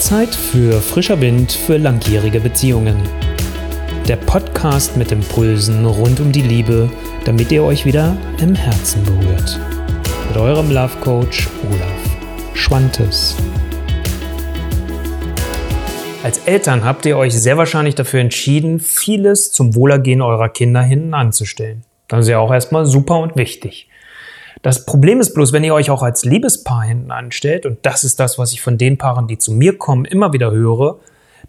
Zeit für frischer Wind für langjährige Beziehungen. Der Podcast mit Impulsen rund um die Liebe, damit ihr euch wieder im Herzen berührt. Mit eurem Love Coach Olaf Schwantes. Als Eltern habt ihr euch sehr wahrscheinlich dafür entschieden, vieles zum Wohlergehen eurer Kinder hinten anzustellen. Das ist ja auch erstmal super und wichtig. Das Problem ist bloß, wenn ihr euch auch als Liebespaar hinten anstellt, und das ist das, was ich von den Paaren, die zu mir kommen, immer wieder höre,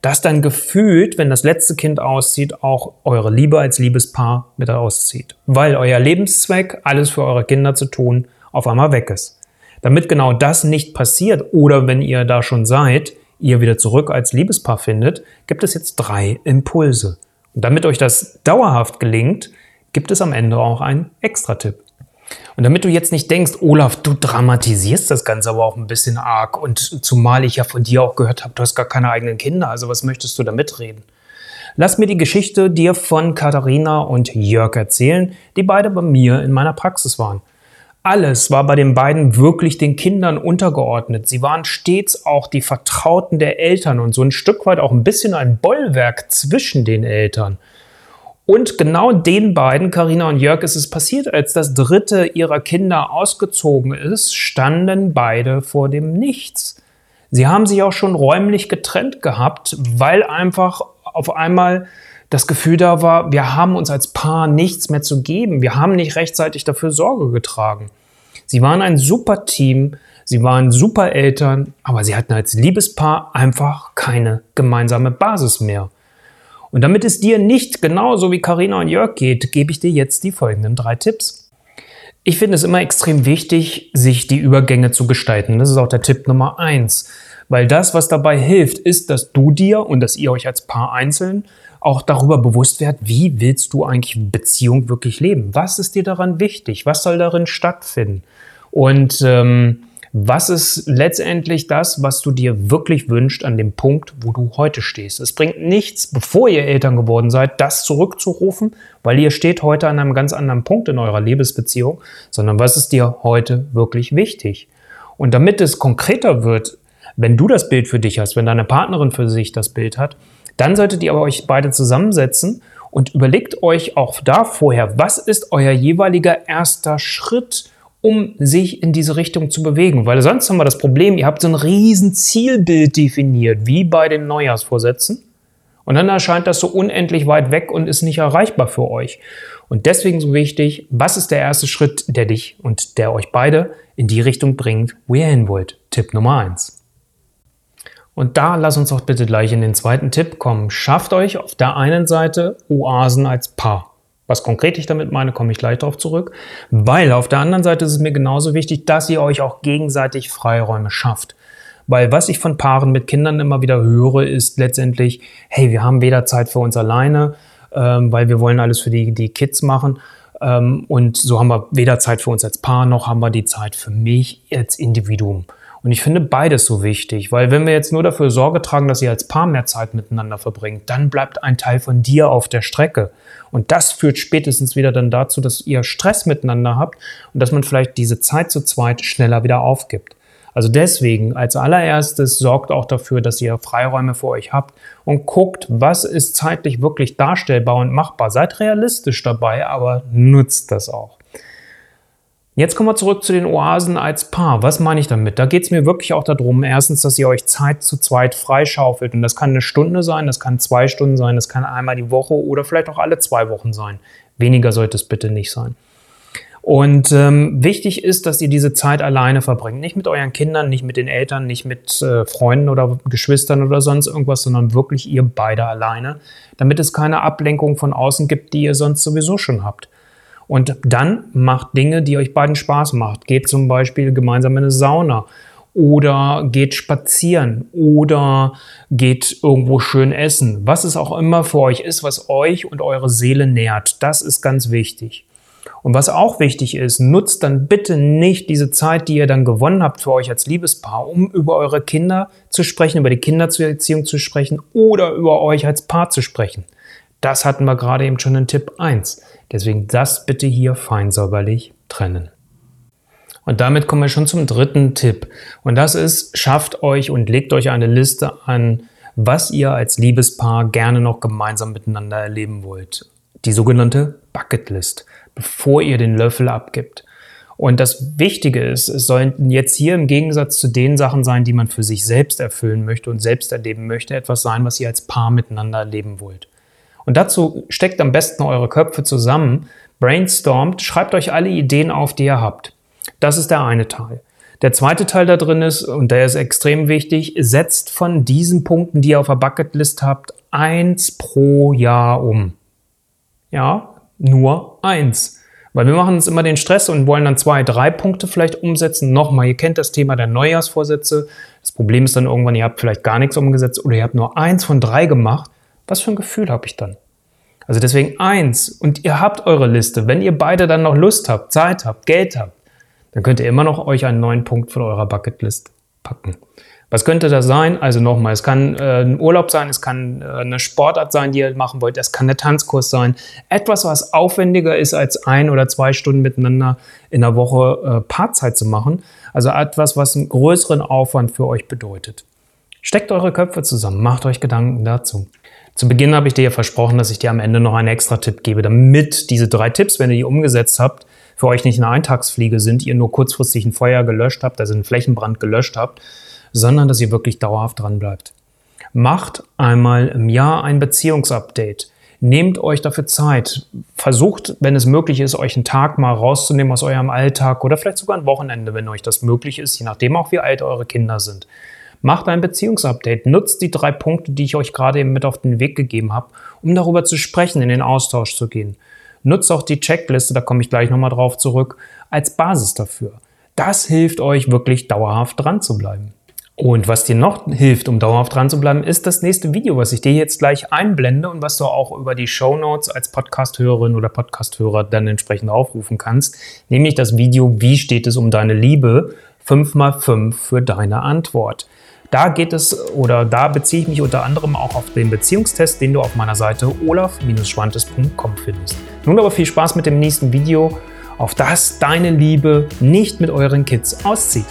dass dann gefühlt, wenn das letzte Kind auszieht, auch eure Liebe als Liebespaar mit auszieht. Weil euer Lebenszweck, alles für eure Kinder zu tun, auf einmal weg ist. Damit genau das nicht passiert oder wenn ihr da schon seid, ihr wieder zurück als Liebespaar findet, gibt es jetzt drei Impulse. Und damit euch das dauerhaft gelingt, gibt es am Ende auch einen Extra-Tipp. Und damit du jetzt nicht denkst, Olaf, du dramatisierst das Ganze aber auch ein bisschen arg und zumal ich ja von dir auch gehört habe, du hast gar keine eigenen Kinder, also was möchtest du da mitreden? Lass mir die Geschichte dir von Katharina und Jörg erzählen, die beide bei mir in meiner Praxis waren. Alles war bei den beiden wirklich den Kindern untergeordnet. Sie waren stets auch die Vertrauten der Eltern und so ein Stück weit auch ein bisschen ein Bollwerk zwischen den Eltern. Und genau den beiden, Karina und Jörg, ist es passiert, als das dritte ihrer Kinder ausgezogen ist, standen beide vor dem Nichts. Sie haben sich auch schon räumlich getrennt gehabt, weil einfach auf einmal das Gefühl da war, wir haben uns als Paar nichts mehr zu geben. Wir haben nicht rechtzeitig dafür Sorge getragen. Sie waren ein super Team, sie waren super Eltern, aber sie hatten als Liebespaar einfach keine gemeinsame Basis mehr. Und damit es dir nicht genauso wie Karina und Jörg geht, gebe ich dir jetzt die folgenden drei Tipps. Ich finde es immer extrem wichtig, sich die Übergänge zu gestalten. Das ist auch der Tipp Nummer eins. Weil das, was dabei hilft, ist, dass du dir und dass ihr euch als Paar einzeln auch darüber bewusst werdet, wie willst du eigentlich Beziehung wirklich leben? Was ist dir daran wichtig? Was soll darin stattfinden? Und ähm, was ist letztendlich das, was du dir wirklich wünschst an dem Punkt, wo du heute stehst? Es bringt nichts, bevor ihr Eltern geworden seid, das zurückzurufen, weil ihr steht heute an einem ganz anderen Punkt in eurer Liebesbeziehung, sondern was ist dir heute wirklich wichtig? Und damit es konkreter wird, wenn du das Bild für dich hast, wenn deine Partnerin für sich das Bild hat, dann solltet ihr aber euch beide zusammensetzen und überlegt euch auch da vorher, was ist euer jeweiliger erster Schritt, um sich in diese Richtung zu bewegen. Weil sonst haben wir das Problem, ihr habt so ein riesen Zielbild definiert, wie bei den Neujahrsvorsätzen. Und dann erscheint das so unendlich weit weg und ist nicht erreichbar für euch. Und deswegen so wichtig, was ist der erste Schritt, der dich und der euch beide in die Richtung bringt, wo ihr hin wollt? Tipp Nummer eins. Und da lass uns doch bitte gleich in den zweiten Tipp kommen. Schafft euch auf der einen Seite Oasen als Paar. Was konkret ich damit meine, komme ich gleich darauf zurück. Weil auf der anderen Seite ist es mir genauso wichtig, dass ihr euch auch gegenseitig Freiräume schafft. Weil was ich von Paaren mit Kindern immer wieder höre, ist letztendlich, hey, wir haben weder Zeit für uns alleine, ähm, weil wir wollen alles für die, die Kids machen. Ähm, und so haben wir weder Zeit für uns als Paar, noch haben wir die Zeit für mich als Individuum. Und ich finde beides so wichtig, weil wenn wir jetzt nur dafür Sorge tragen, dass ihr als Paar mehr Zeit miteinander verbringt, dann bleibt ein Teil von dir auf der Strecke. Und das führt spätestens wieder dann dazu, dass ihr Stress miteinander habt und dass man vielleicht diese Zeit zu zweit schneller wieder aufgibt. Also deswegen als allererstes sorgt auch dafür, dass ihr Freiräume für euch habt und guckt, was ist zeitlich wirklich darstellbar und machbar. Seid realistisch dabei, aber nutzt das auch. Jetzt kommen wir zurück zu den Oasen als Paar. Was meine ich damit? Da geht es mir wirklich auch darum, erstens, dass ihr euch Zeit zu zweit freischaufelt. Und das kann eine Stunde sein, das kann zwei Stunden sein, das kann einmal die Woche oder vielleicht auch alle zwei Wochen sein. Weniger sollte es bitte nicht sein. Und ähm, wichtig ist, dass ihr diese Zeit alleine verbringt. Nicht mit euren Kindern, nicht mit den Eltern, nicht mit äh, Freunden oder Geschwistern oder sonst irgendwas, sondern wirklich ihr beide alleine, damit es keine Ablenkung von außen gibt, die ihr sonst sowieso schon habt. Und dann macht Dinge, die euch beiden Spaß macht. Geht zum Beispiel gemeinsam in eine Sauna oder geht spazieren oder geht irgendwo schön essen. Was es auch immer für euch ist, was euch und eure Seele nährt. Das ist ganz wichtig. Und was auch wichtig ist, nutzt dann bitte nicht diese Zeit, die ihr dann gewonnen habt für euch als Liebespaar, um über eure Kinder zu sprechen, über die Kindererziehung zu sprechen oder über euch als Paar zu sprechen. Das hatten wir gerade eben schon in Tipp 1. Deswegen das bitte hier fein säuberlich trennen. Und damit kommen wir schon zum dritten Tipp. Und das ist, schafft euch und legt euch eine Liste an, was ihr als Liebespaar gerne noch gemeinsam miteinander erleben wollt. Die sogenannte Bucketlist, bevor ihr den Löffel abgibt. Und das Wichtige ist, es sollen jetzt hier im Gegensatz zu den Sachen sein, die man für sich selbst erfüllen möchte und selbst erleben möchte, etwas sein, was ihr als Paar miteinander erleben wollt. Und dazu steckt am besten eure Köpfe zusammen, brainstormt, schreibt euch alle Ideen auf, die ihr habt. Das ist der eine Teil. Der zweite Teil da drin ist, und der ist extrem wichtig, setzt von diesen Punkten, die ihr auf der Bucketlist habt, eins pro Jahr um. Ja, nur eins. Weil wir machen uns immer den Stress und wollen dann zwei, drei Punkte vielleicht umsetzen. Nochmal, ihr kennt das Thema der Neujahrsvorsätze. Das Problem ist dann irgendwann, ihr habt vielleicht gar nichts umgesetzt oder ihr habt nur eins von drei gemacht. Was für ein Gefühl habe ich dann? Also deswegen eins und ihr habt eure Liste. Wenn ihr beide dann noch Lust habt, Zeit habt, Geld habt, dann könnt ihr immer noch euch einen neuen Punkt von eurer Bucketlist packen. Was könnte das sein? Also nochmal, es kann äh, ein Urlaub sein, es kann äh, eine Sportart sein, die ihr machen wollt, es kann der Tanzkurs sein. Etwas, was aufwendiger ist, als ein oder zwei Stunden miteinander in der Woche äh, Paarzeit zu machen. Also etwas, was einen größeren Aufwand für euch bedeutet. Steckt eure Köpfe zusammen, macht euch Gedanken dazu. Zu Beginn habe ich dir ja versprochen, dass ich dir am Ende noch einen extra Tipp gebe, damit diese drei Tipps, wenn ihr die umgesetzt habt, für euch nicht eine Eintagsfliege sind, ihr nur kurzfristig ein Feuer gelöscht habt, also einen Flächenbrand gelöscht habt, sondern dass ihr wirklich dauerhaft dran bleibt. Macht einmal im Jahr ein Beziehungsupdate. Nehmt euch dafür Zeit. Versucht, wenn es möglich ist, euch einen Tag mal rauszunehmen aus eurem Alltag oder vielleicht sogar ein Wochenende, wenn euch das möglich ist, je nachdem auch wie alt eure Kinder sind. Macht ein Beziehungsupdate. Nutzt die drei Punkte, die ich euch gerade eben mit auf den Weg gegeben habe, um darüber zu sprechen, in den Austausch zu gehen. Nutzt auch die Checkliste, da komme ich gleich nochmal drauf zurück, als Basis dafür. Das hilft euch wirklich dauerhaft dran zu bleiben. Und was dir noch hilft, um dauerhaft dran zu bleiben, ist das nächste Video, was ich dir jetzt gleich einblende und was du auch über die Show Notes als Podcasthörerin oder Podcasthörer dann entsprechend aufrufen kannst. Nämlich das Video, wie steht es um deine Liebe? 5x5 für deine Antwort. Da geht es oder da beziehe ich mich unter anderem auch auf den Beziehungstest, den du auf meiner Seite olaf-schwantes.com findest. Nun aber viel Spaß mit dem nächsten Video, auf das deine Liebe nicht mit euren Kids auszieht.